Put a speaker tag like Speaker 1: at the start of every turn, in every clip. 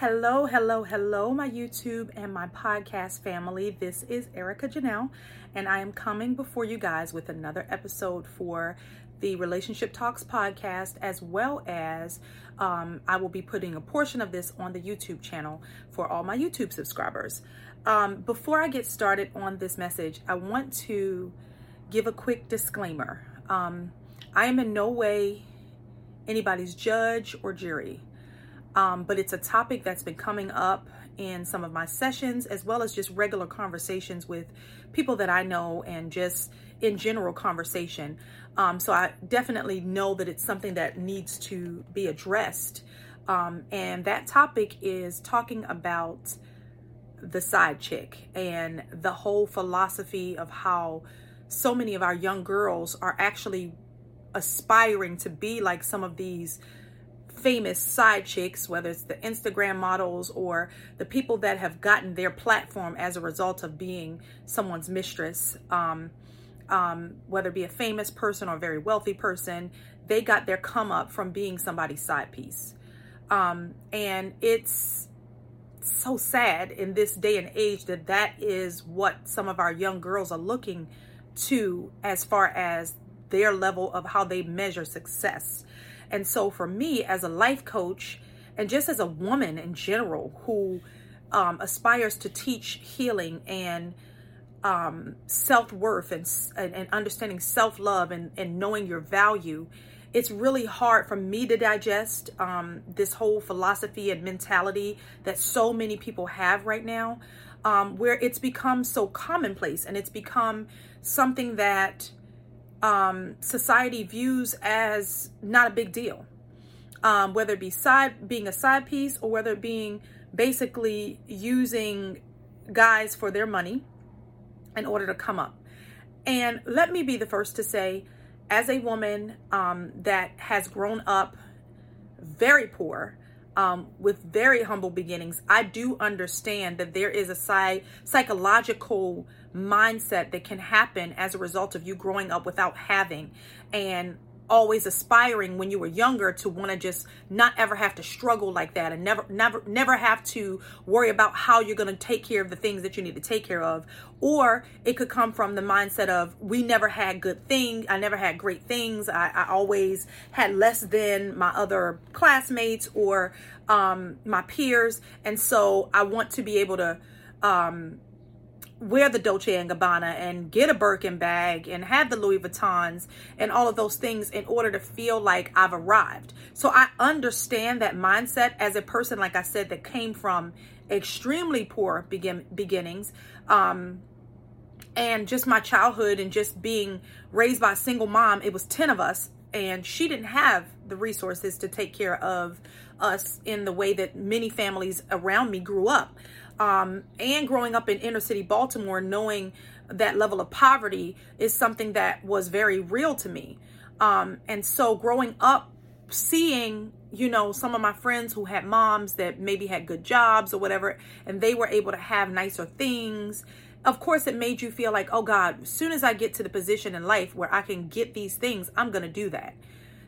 Speaker 1: Hello, hello, hello, my YouTube and my podcast family. This is Erica Janelle, and I am coming before you guys with another episode for the Relationship Talks podcast, as well as um, I will be putting a portion of this on the YouTube channel for all my YouTube subscribers. Um, before I get started on this message, I want to give a quick disclaimer. Um, I am in no way anybody's judge or jury. Um, but it's a topic that's been coming up in some of my sessions, as well as just regular conversations with people that I know and just in general conversation. Um, so I definitely know that it's something that needs to be addressed. Um, and that topic is talking about the side chick and the whole philosophy of how so many of our young girls are actually aspiring to be like some of these famous side chicks, whether it's the Instagram models or the people that have gotten their platform as a result of being someone's mistress, um, um, whether it be a famous person or a very wealthy person, they got their come up from being somebody's side piece. Um, and it's so sad in this day and age that that is what some of our young girls are looking to as far as their level of how they measure success. And so for me as a life coach and just as a woman in general who um, aspires to teach healing and um, self-worth and, and, and understanding self-love and, and knowing your value, it's really hard for me to digest um, this whole philosophy and mentality that so many people have right now, um, where it's become so commonplace and it's become something that um, society views as not a big deal. Um, whether it be side being a side piece or whether it being basically using guys for their money in order to come up. And let me be the first to say, as a woman um, that has grown up very poor, um, with very humble beginnings, I do understand that there is a side psychological mindset that can happen as a result of you growing up without having and always aspiring when you were younger to want to just not ever have to struggle like that and never never never have to worry about how you're going to take care of the things that you need to take care of. Or it could come from the mindset of we never had good things i never had great things i, I always had less than my other classmates or um, my peers. And so i want to be able to um, wear the Dolce and Gabbana and get a Birkin bag and have the Louis Vuittons and all of those things in order to feel like I've arrived. So I understand that mindset as a person, like I said, that came from extremely poor begin- beginnings. Um, and just my childhood and just being raised by a single mom, it was 10 of us, and she didn't have the resources to take care of us in the way that many families around me grew up um, and growing up in inner city Baltimore, knowing that level of poverty is something that was very real to me. Um, and so growing up, seeing, you know, some of my friends who had moms that maybe had good jobs or whatever, and they were able to have nicer things. Of course, it made you feel like, oh God, as soon as I get to the position in life where I can get these things, I'm going to do that.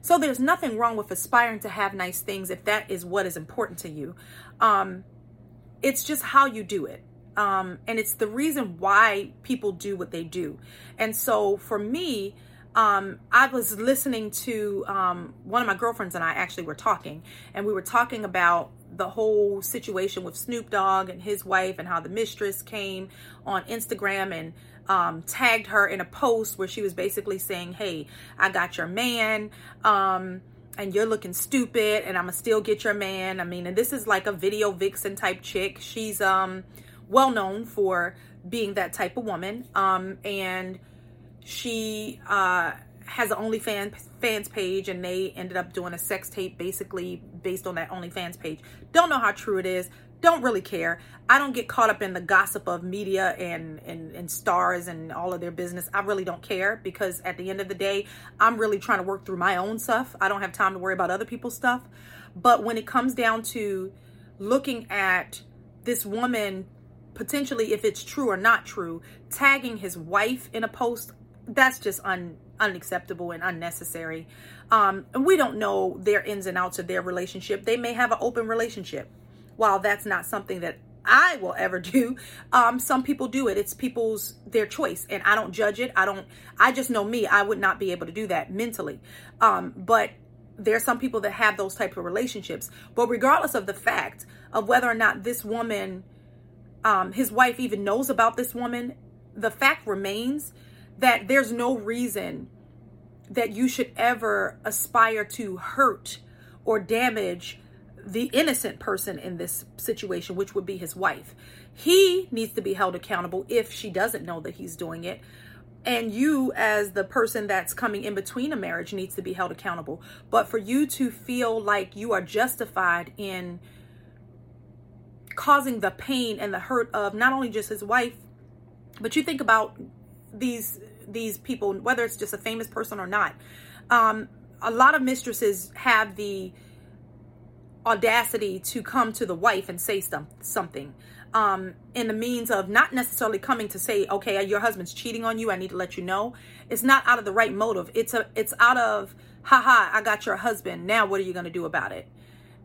Speaker 1: So there's nothing wrong with aspiring to have nice things if that is what is important to you. Um, it's just how you do it. Um, and it's the reason why people do what they do. And so for me, um, I was listening to um, one of my girlfriends and I actually were talking, and we were talking about the whole situation with Snoop Dogg and his wife, and how the mistress came on Instagram and um, tagged her in a post where she was basically saying, Hey, I got your man. Um, and you're looking stupid and I'ma still get your man. I mean, and this is like a video vixen type chick. She's um well known for being that type of woman. Um and she uh has an OnlyFans fans page and they ended up doing a sex tape basically based on that OnlyFans page. Don't know how true it is don't really care. I don't get caught up in the gossip of media and, and, and stars and all of their business. I really don't care because at the end of the day, I'm really trying to work through my own stuff. I don't have time to worry about other people's stuff. But when it comes down to looking at this woman, potentially, if it's true or not true, tagging his wife in a post, that's just un, unacceptable and unnecessary. Um, and we don't know their ins and outs of their relationship. They may have an open relationship while that's not something that I will ever do. Um, some people do it. It's people's their choice, and I don't judge it. I don't. I just know me. I would not be able to do that mentally. Um, but there are some people that have those type of relationships. But regardless of the fact of whether or not this woman, um, his wife even knows about this woman, the fact remains that there's no reason that you should ever aspire to hurt or damage the innocent person in this situation, which would be his wife. He needs to be held accountable if she doesn't know that he's doing it. And you, as the person that's coming in between a marriage, needs to be held accountable. But for you to feel like you are justified in causing the pain and the hurt of not only just his wife, but you think about these these people, whether it's just a famous person or not. Um, a lot of mistresses have the audacity to come to the wife and say some, something um, in the means of not necessarily coming to say, okay, your husband's cheating on you. I need to let you know. It's not out of the right motive. It's a, it's out of, haha, I got your husband. Now what are you going to do about it?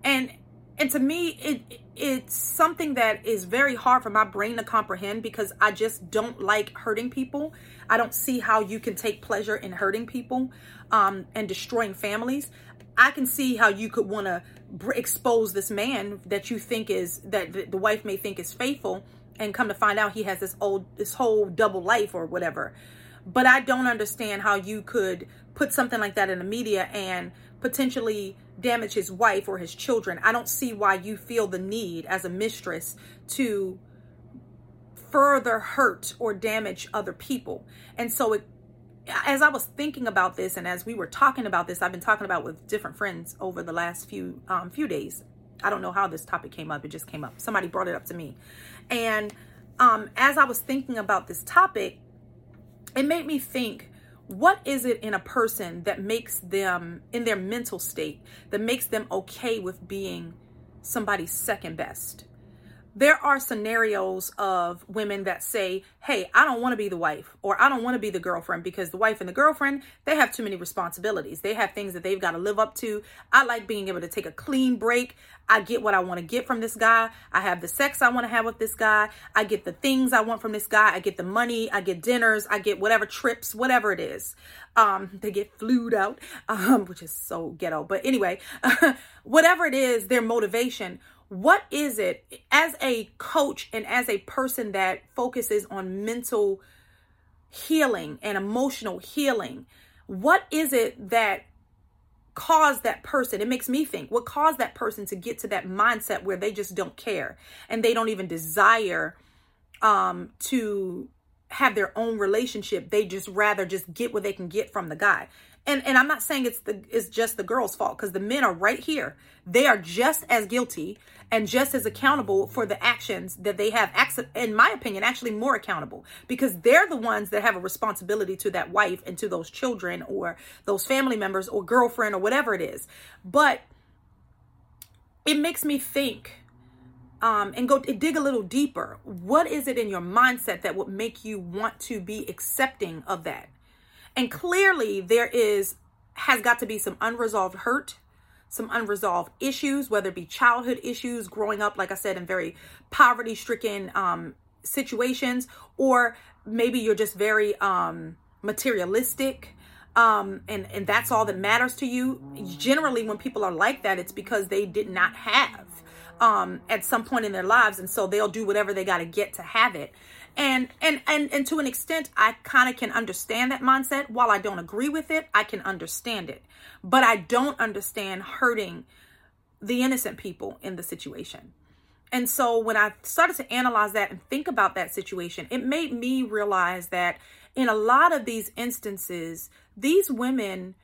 Speaker 1: And, and to me, it, it's something that is very hard for my brain to comprehend because I just don't like hurting people. I don't see how you can take pleasure in hurting people um, and destroying families. I can see how you could want to expose this man that you think is that the wife may think is faithful and come to find out he has this old this whole double life or whatever. But I don't understand how you could put something like that in the media and potentially damage his wife or his children. I don't see why you feel the need as a mistress to further hurt or damage other people. And so it as I was thinking about this and as we were talking about this, I've been talking about with different friends over the last few um, few days. I don't know how this topic came up. It just came up. Somebody brought it up to me. And um, as I was thinking about this topic, it made me think what is it in a person that makes them in their mental state that makes them okay with being somebody's second best there are scenarios of women that say, Hey, I don't want to be the wife or I don't want to be the girlfriend because the wife and the girlfriend, they have too many responsibilities. They have things that they've got to live up to. I like being able to take a clean break. I get what I want to get from this guy. I have the sex I want to have with this guy. I get the things I want from this guy. I get the money. I get dinners. I get whatever trips, whatever it is. Um, they get flued out, um, which is so ghetto. But anyway, whatever it is, their motivation what is it as a coach and as a person that focuses on mental healing and emotional healing what is it that caused that person it makes me think what caused that person to get to that mindset where they just don't care and they don't even desire um to have their own relationship they just rather just get what they can get from the guy and and I'm not saying it's the it's just the girl's fault because the men are right here. They are just as guilty and just as accountable for the actions that they have. In my opinion, actually more accountable because they're the ones that have a responsibility to that wife and to those children or those family members or girlfriend or whatever it is. But it makes me think um, and go dig a little deeper. What is it in your mindset that would make you want to be accepting of that? And clearly there is has got to be some unresolved hurt, some unresolved issues, whether it be childhood issues, growing up, like I said, in very poverty stricken um, situations, or maybe you're just very um, materialistic. Um, and, and that's all that matters to you. Generally, when people are like that, it's because they did not have um, at some point in their lives. And so they'll do whatever they got to get to have it and and and and to an extent i kind of can understand that mindset. While i don't agree with it i can understand it. But i don't understand hurting the innocent people in the situation. And so when i started to analyze that and think about that situation it made me realize that in a lot of these instances these women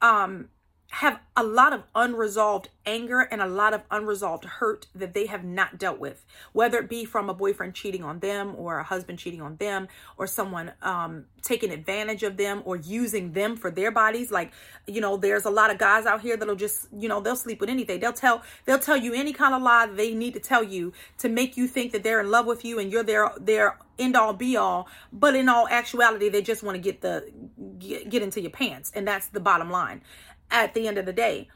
Speaker 1: um have a lot of unresolved anger and a lot of unresolved hurt that they have not dealt with, whether it be from a boyfriend cheating on them or a husband cheating on them or someone um, taking advantage of them or using them for their bodies. Like, you know, there's a lot of guys out here that'll just, you know, they'll sleep with anything. They'll tell, they'll tell you any kind of lie they need to tell you to make you think that they're in love with you and you're their, their end all be all. But in all actuality, they just want to get the, get, get into your pants. And that's the bottom line at the end of the day.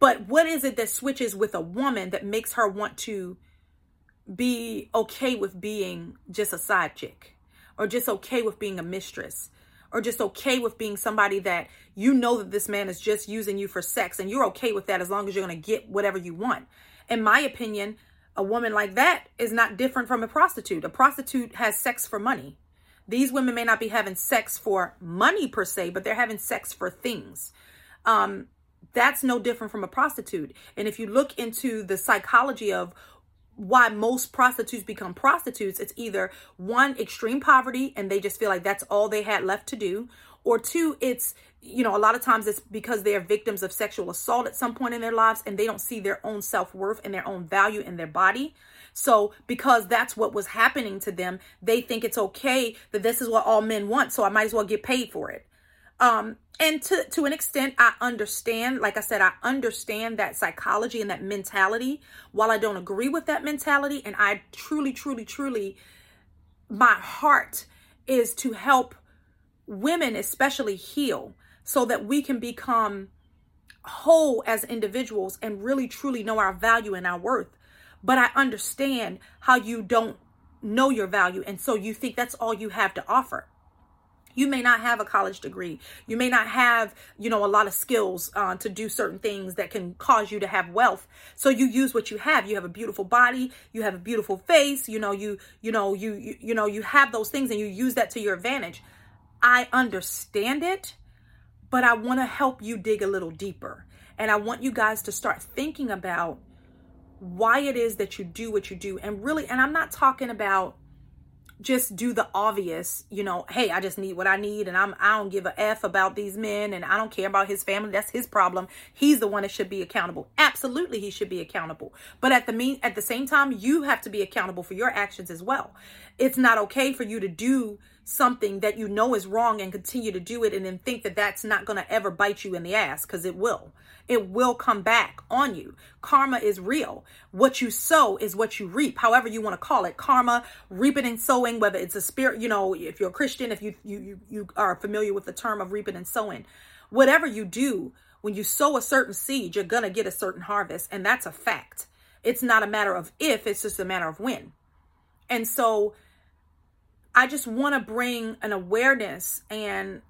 Speaker 1: But what is it that switches with a woman that makes her want to be okay with being just a side chick or just okay with being a mistress or just okay with being somebody that you know that this man is just using you for sex and you're okay with that as long as you're going to get whatever you want. In my opinion, a woman like that is not different from a prostitute. A prostitute has sex for money. These women may not be having sex for money per se, but they're having sex for things. Um, that's no different from a prostitute. And if you look into the psychology of why most prostitutes become prostitutes, it's either one, extreme poverty, and they just feel like that's all they had left to do, or two, it's you know, a lot of times it's because they are victims of sexual assault at some point in their lives and they don't see their own self worth and their own value in their body. So, because that's what was happening to them, they think it's okay that this is what all men want. So, I might as well get paid for it. Um, and to, to an extent, I understand, like I said, I understand that psychology and that mentality. While I don't agree with that mentality, and I truly, truly, truly, my heart is to help women, especially, heal so that we can become whole as individuals and really, truly know our value and our worth. But I understand how you don't know your value. And so you think that's all you have to offer you may not have a college degree. You may not have you know a lot of skills uh, to do certain things that can cause you to have wealth. So you use what you have. You have a beautiful body. You have a beautiful face. You know you you know you you, you know you have those things and you use that to your advantage. I understand it but i want to help you dig a little deeper. And i want you guys to start thinking about why it is that you do what you do. And really and i'm not talking about just do the obvious, you know, hey, I just need what I need and I'm I don't give a F about these men and I don't care about his family. That's his problem. He's the one that should be accountable. Absolutely he should be accountable. But at the mean at the same time, you have to be accountable for your actions as well. It's not okay for you to do something that you know is wrong and continue to do it and then think that that's not going to ever bite you in the ass because it will. It will come back on you. Karma is real. What you sow is what you reap, however you want to call it. Karma, reaping and sowing, whether it's a spirit, you know, if you're a Christian, if you you you, you are familiar with the term of reaping and sowing, whatever you do, when you sow a certain seed, you're to get a certain harvest. And that's a fact. It's not a matter of if, it's just a matter of when. And so I just want to bring an awareness and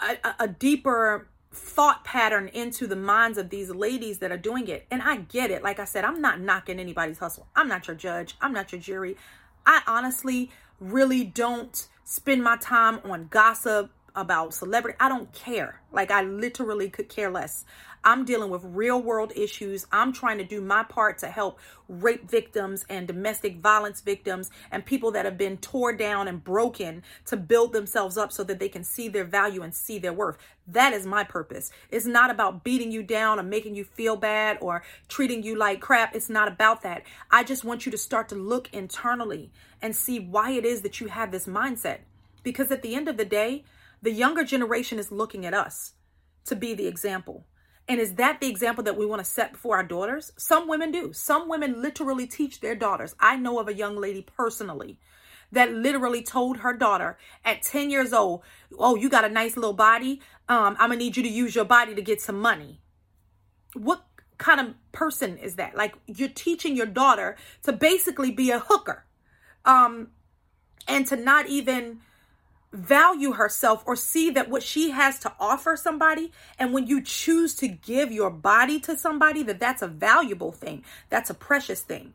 Speaker 1: a, a, deeper thought pattern into the minds of these ladies that are doing it. And I get it. Like I said, I'm not knocking anybody's hustle. I'm not your judge. I'm not your jury. I honestly really don't spend my time on gossip about celebrity. I don't care. Like I literally could care less. I'm dealing with real world issues. I'm trying to do my part to help rape victims and domestic violence victims and people that have been torn down and broken to build themselves up so that they can see their value and see their worth. That is my purpose. It's not about beating you down or making you feel bad or treating you like crap. It's not about that. I just want you to start to look internally and see why it is that you have this mindset. Because at the end of the day, the younger generation is looking at us to be the example. And is that the example that we want to set before our daughters? Some women do. Some women literally teach their daughters. I know of a young lady personally that literally told her daughter at 10 years old, Oh, you got a nice little body. Um, I'm going to need you to use your body to get some money. What kind of person is that? Like you're teaching your daughter to basically be a hooker um, and to not even value herself or see that what she has to offer somebody. And when you choose to give your body to somebody that that's a valuable thing. That's a precious thing.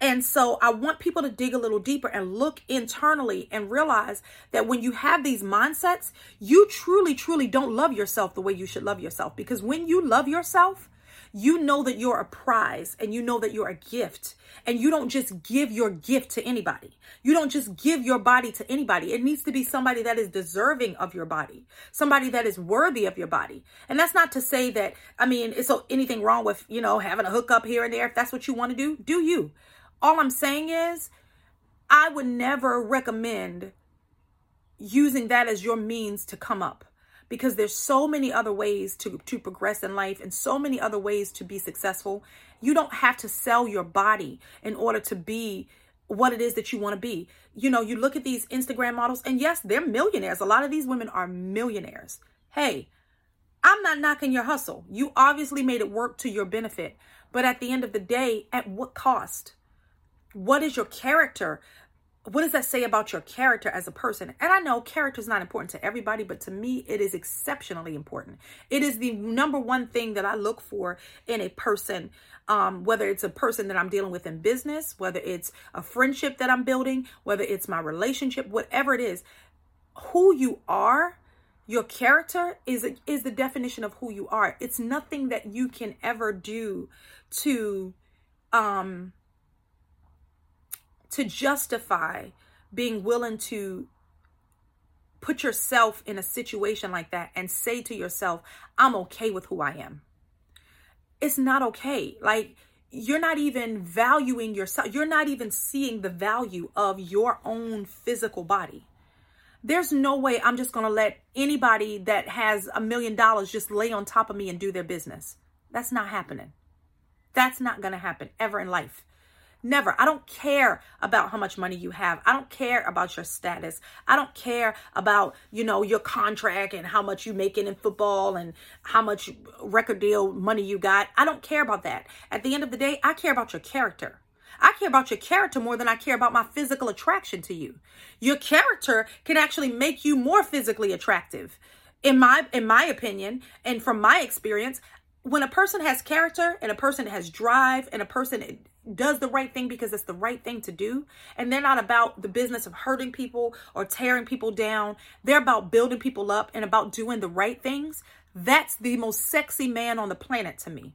Speaker 1: And so I want people to dig a little deeper and look internally and realize that when you have these mindsets, you truly, truly don't love yourself the way you should love yourself. Because when you love yourself, you know that you're a prize and you know that you're a gift. And you don't just give your gift to anybody. You don't just give your body to anybody. It needs to be somebody that is deserving of your body, somebody that is worthy of your body. And that's not to say that, I mean, is so anything wrong with, you know, having a hookup here and there. If that's what you want to do, do you. All I'm saying is, I would never recommend using that as your means to come up because there's so many other ways to to progress in life and so many other ways to be successful. You don't have to sell your body in order to be what it is that you want to be. You know, you look at these Instagram models and yes, they're millionaires. A lot of these women are millionaires. Hey, I'm not knocking your hustle. You obviously made it work to your benefit. But at the end of the day, at what cost? What is your character? What does that say about your character as a person? And I know character is not important to everybody, but to me, it is exceptionally important. It is the number one thing that I look for in a person, um, whether it's a person that I'm dealing with in business, whether it's a friendship that I'm building, whether it's my relationship, whatever it is. Who you are your character is is the definition of who you are. It's nothing that you can ever do to um to justify being willing to put yourself in a situation like that and say to yourself, I'm okay with who I am. It's not okay. Like, you're not even valuing yourself. You're not even seeing the value of your own physical body. There's no way I'm just going to let anybody that has a million dollars just lay on top of me and do their business. That's not happening. That's not going to happen ever in life. Never. I don't care about how much money you have. I don't care about your status. I don't care about, you know, your contract and how much you making in football and how much record deal money you got. I don't care about that. At the end of the day, I care about your character. I care about your character more than I care about my physical attraction to you. Your character can actually make you more physically attractive. In my in my opinion and from my experience, when a person has character and a person has drive and a person does the right thing because it's the right thing to do and they're not about the business of hurting people or tearing people down they're about building people up and about doing the right things that's the most sexy man on the planet to me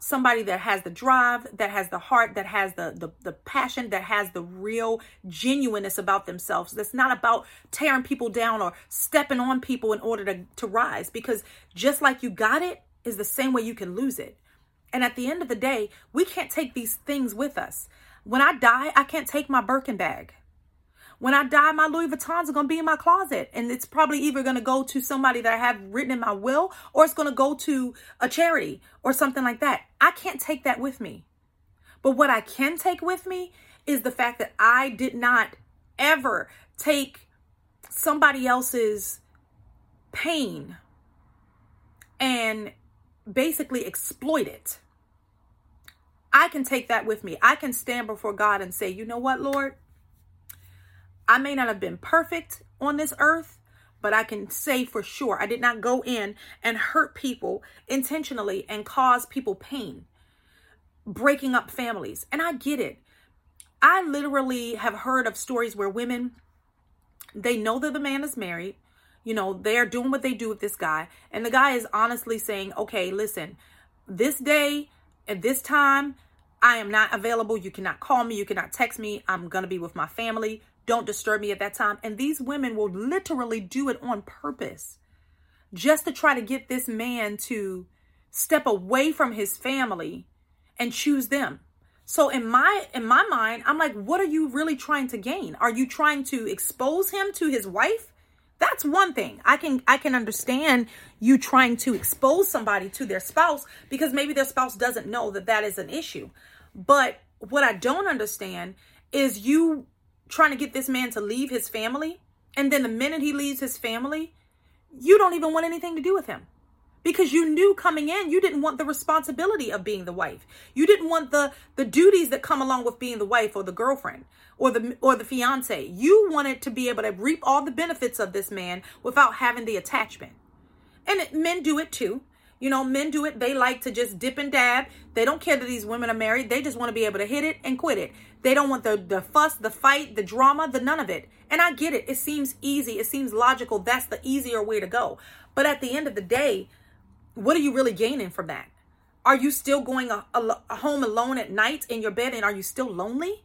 Speaker 1: somebody that has the drive, that has the heart, that has the, the, the passion, that has the real genuineness about themselves. That's not about tearing people down or stepping on people in order to, to rise. Because just like you got it, is the same way you can lose it. And at the end of the day, we can't take these things with us. When I die, I can't take my Birkin bag. When I die, my Louis Vuittons are going to be in my closet. And it's probably either going to go to somebody that I have written in my will or it's going to go to a charity or something like that. I can't take that with me. But what I can take with me is the fact that I did not ever take somebody else's pain and basically exploit it. I can take that with me. I can stand before God and say, you know what, Lord? I may not have been perfect on this earth, but I can say for sure I did not go in and hurt people intentionally and cause people pain, breaking up families. And I get it. I literally have heard of stories where women they know that the man is married, you know, they're doing what they do with this guy, and the guy is honestly saying, "Okay, listen, this day at this time, I am not available. You cannot call me, you cannot text me. I'm going to be with my family. Don't disturb me at that time. And these women will literally do it on purpose just to try to get this man to step away from his family and choose them. So in my in my mind, I'm like, what are you really trying to gain? Are you trying to expose him to his wife? That's one thing. I can I can understand you trying to expose somebody to their spouse because maybe their spouse doesn't know that that is an issue. But what I don't understand is you trying to get this man to leave his family. And then the minute he leaves his family, you don't even want anything to do with him because you knew coming in you didn't want the responsibility of being the wife you didn't want the the duties that come along with being the wife or the girlfriend or the or the fiance you wanted to be able to reap all the benefits of this man without having the attachment and it, men do it too you know, men do it. They like to just dip and dab. They don't care that these women are married. They just want to be able to hit it and quit it. They don't want the, the fuss, the fight, the drama, the none of it. And I get it. It seems easy. It seems logical. That's the easier way to go. But at the end of the day, what are you really gaining from that? Are you still going a, a, a home alone at night in your bed and are you still lonely?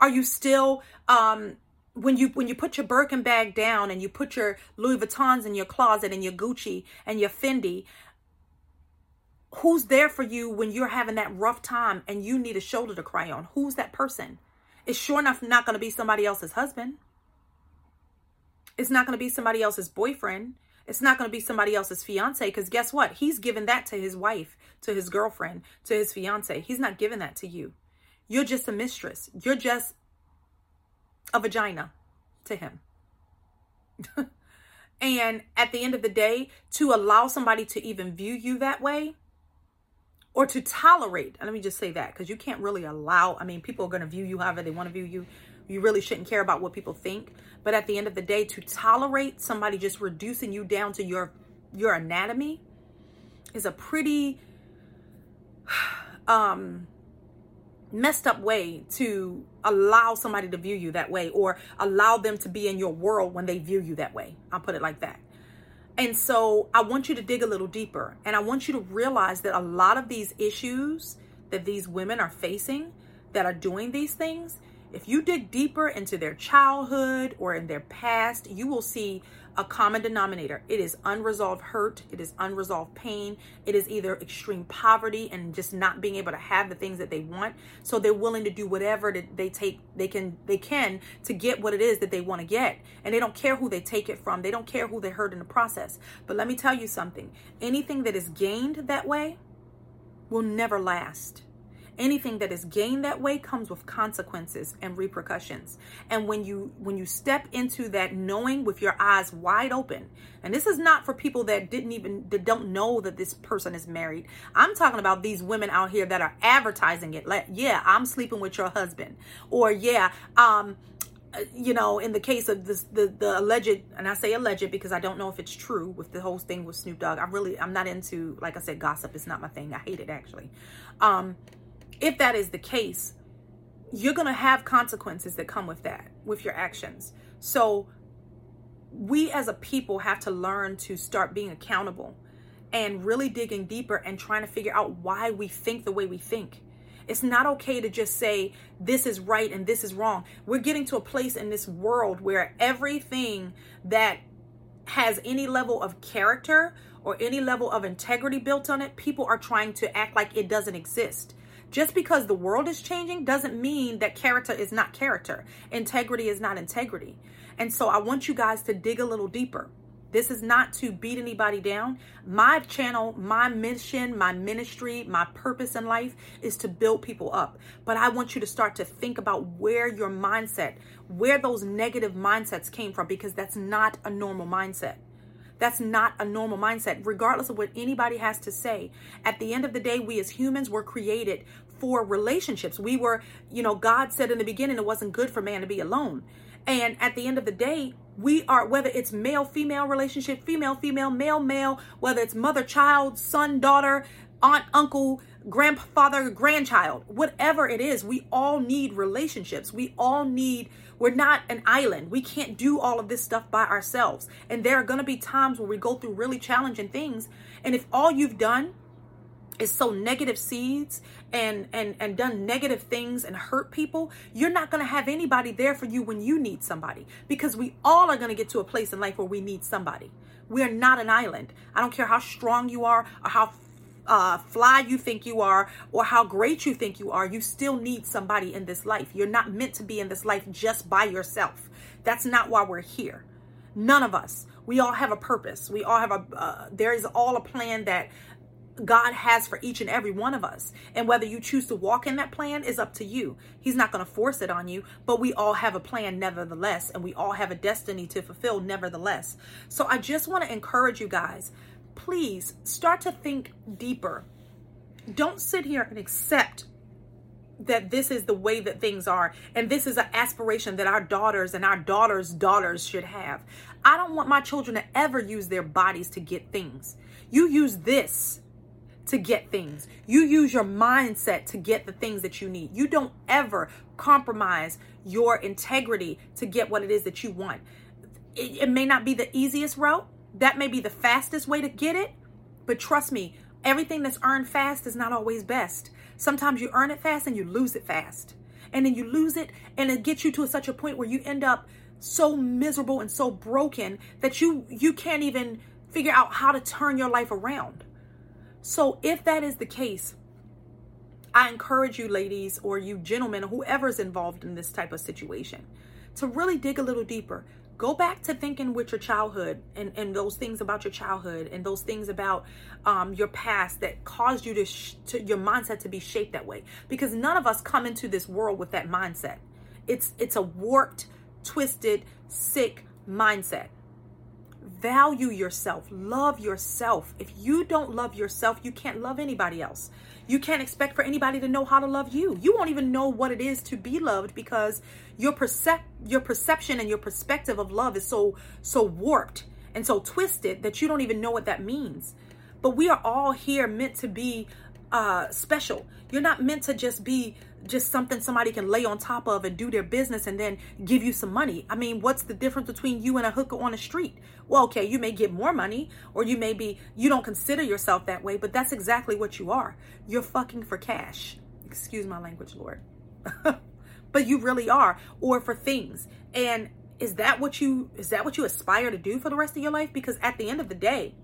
Speaker 1: Are you still um when you when you put your Birkin bag down and you put your Louis Vuittons in your closet and your Gucci and your Fendi, Who's there for you when you're having that rough time and you need a shoulder to cry on? Who's that person? It's sure enough not going to be somebody else's husband. It's not going to be somebody else's boyfriend. It's not going to be somebody else's fiance because guess what? He's given that to his wife, to his girlfriend, to his fiance. He's not giving that to you. You're just a mistress. You're just a vagina to him. And at the end of the day, to allow somebody to even view you that way or to tolerate, let me just say that because you can't really allow, I mean, people are going to view you however they want to view you. You really shouldn't care about what people think. But at the end of the day, to tolerate somebody just reducing you down to your your anatomy is a pretty um messed up way to allow somebody to view you that way or allow them to be in your world when they view you that way. I'll put it like that. And so I want you to dig a little deeper and I want you to realize that a lot of these issues that these women are facing that are doing these things, if you dig deeper into their childhood or in their past, you will see a common denominator. It is unresolved hurt, it is unresolved pain, it is either extreme poverty and just not being able to have the things that they want. So they're willing to do whatever they take they can they can to get what it is that they want to get. And they don't care who they take it from. They don't care who they hurt in the process. But let me tell you something. Anything that is gained that way will never last anything that is gained that way comes with consequences and repercussions and when you when you step into that knowing with your eyes wide open and this is not for people that didn't even that don't know that this person is married i'm talking about these women out here that are advertising it like yeah i'm sleeping with your husband or yeah um you know, in the case of this, the the alleged, and I say alleged because I don't know if it's true with the whole thing with Snoop Dogg. I really, I'm not into, like I said, gossip. It's not my thing. I hate it actually. Um, if that is the case, you're going to have consequences that come with that, with your actions. So, we as a people have to learn to start being accountable and really digging deeper and trying to figure out why we think the way we think. It's not okay to just say this is right and this is wrong. We're getting to a place in this world where everything that has any level of character or any level of integrity built on it, people are trying to act like it doesn't exist. Just because the world is changing doesn't mean that character is not character, integrity is not integrity. And so I want you guys to dig a little deeper. This is not to beat anybody down. My channel, my mission, my ministry, my purpose in life is to build people up. But I want you to start to think about where your mindset, where those negative mindsets came from, because that's not a normal mindset. That's not a normal mindset, regardless of what anybody has to say. At the end of the day, we as humans were created for relationships. We were, you know, God said in the beginning it wasn't good for man to be alone. And at the end of the day, we are, whether it's male female relationship, female female, male male, whether it's mother child, son daughter, aunt uncle, grandfather, grandchild, whatever it is, we all need relationships. We all need, we're not an island. We can't do all of this stuff by ourselves. And there are going to be times where we go through really challenging things. And if all you've done is sow negative seeds and and and done negative things and hurt people you're not going to have anybody there for you when you need somebody because we all are going to get to a place in life where we need somebody we are not an island i don't care how strong you are or how uh, fly you think you are or how great you think you are, you still need somebody in this life. You're not meant to be in this life just by yourself. That's not why we're here. None of us. We all have a purpose. We all have a, uh, there is all a plan that God has for each and every one of us. And whether you choose to walk in that plan is up to you. He's not going to force it on you, but we all have a plan nevertheless, and we all have a destiny to fulfill nevertheless. So I just want to encourage you guys please start to think deeper. Don't sit here and accept that this is the way that things are and this is an aspiration that our daughters and our daughters' daughters should have. I don't want my children to ever use their bodies to get things. You use this to get things. You use your mindset to get the things that you need. You don't ever compromise your integrity to get what it is that you want. It, it may not be the easiest route, that may be the fastest way to get it, but trust me, everything that's earned fast is not always best. Sometimes you earn it fast and you lose it fast. And then you lose it and it gets you to such a point where you end up so miserable and so broken that you you can't even figure out how to turn your life around. So if that is the case, I encourage you ladies or you gentlemen, or whoever's involved in this type of situation, to really dig a little deeper go back to thinking with your childhood and, and those things about your childhood and those things about um, your past that caused you to, sh- to your mindset to be shaped that way because none of us come into this world with that mindset it's it's a warped twisted sick mindset value yourself, love yourself. If you don't love yourself, you can't love anybody else. You can't expect for anybody to know how to love you. You won't even know what it is to be loved because your percep your perception and your perspective of love is so so warped and so twisted that you don't even know what that means. But we are all here meant to be uh special. You're not meant to just be just something somebody can lay on top of and do their business and then give you some money. I mean, what's the difference between you and a hooker on the street? Well, okay, you may get more money or you may be, you don't consider yourself that way, but that's exactly what you are. You're fucking for cash. Excuse my language, Lord. but you really are, or for things. And is that what you is that what you aspire to do for the rest of your life? Because at the end of the day,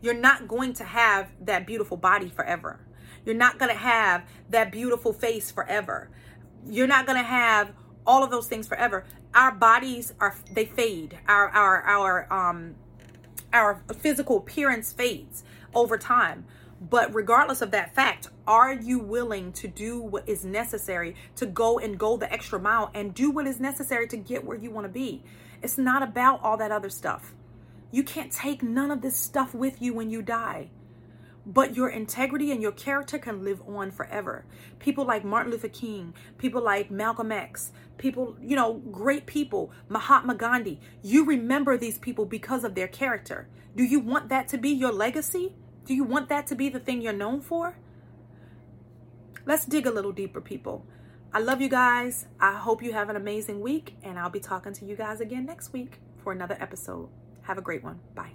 Speaker 1: you're not going to have that beautiful body forever you're not going to have that beautiful face forever. You're not going to have all of those things forever. Our bodies are they fade. Our our our um our physical appearance fades over time. But regardless of that fact, are you willing to do what is necessary to go and go the extra mile and do what is necessary to get where you want to be? It's not about all that other stuff. You can't take none of this stuff with you when you die but your integrity and your character can live on forever. People like Martin Luther King, people like Malcolm X, people, you know, great people, Mahatma Gandhi. You remember these people because of their character. Do you want that to be your legacy? Do you want that to be the thing you're known for? Let's dig a little deeper, people. I love you guys. I hope you have an amazing week, and I'll be talking to you guys again next week for another episode. Have a great one. Bye.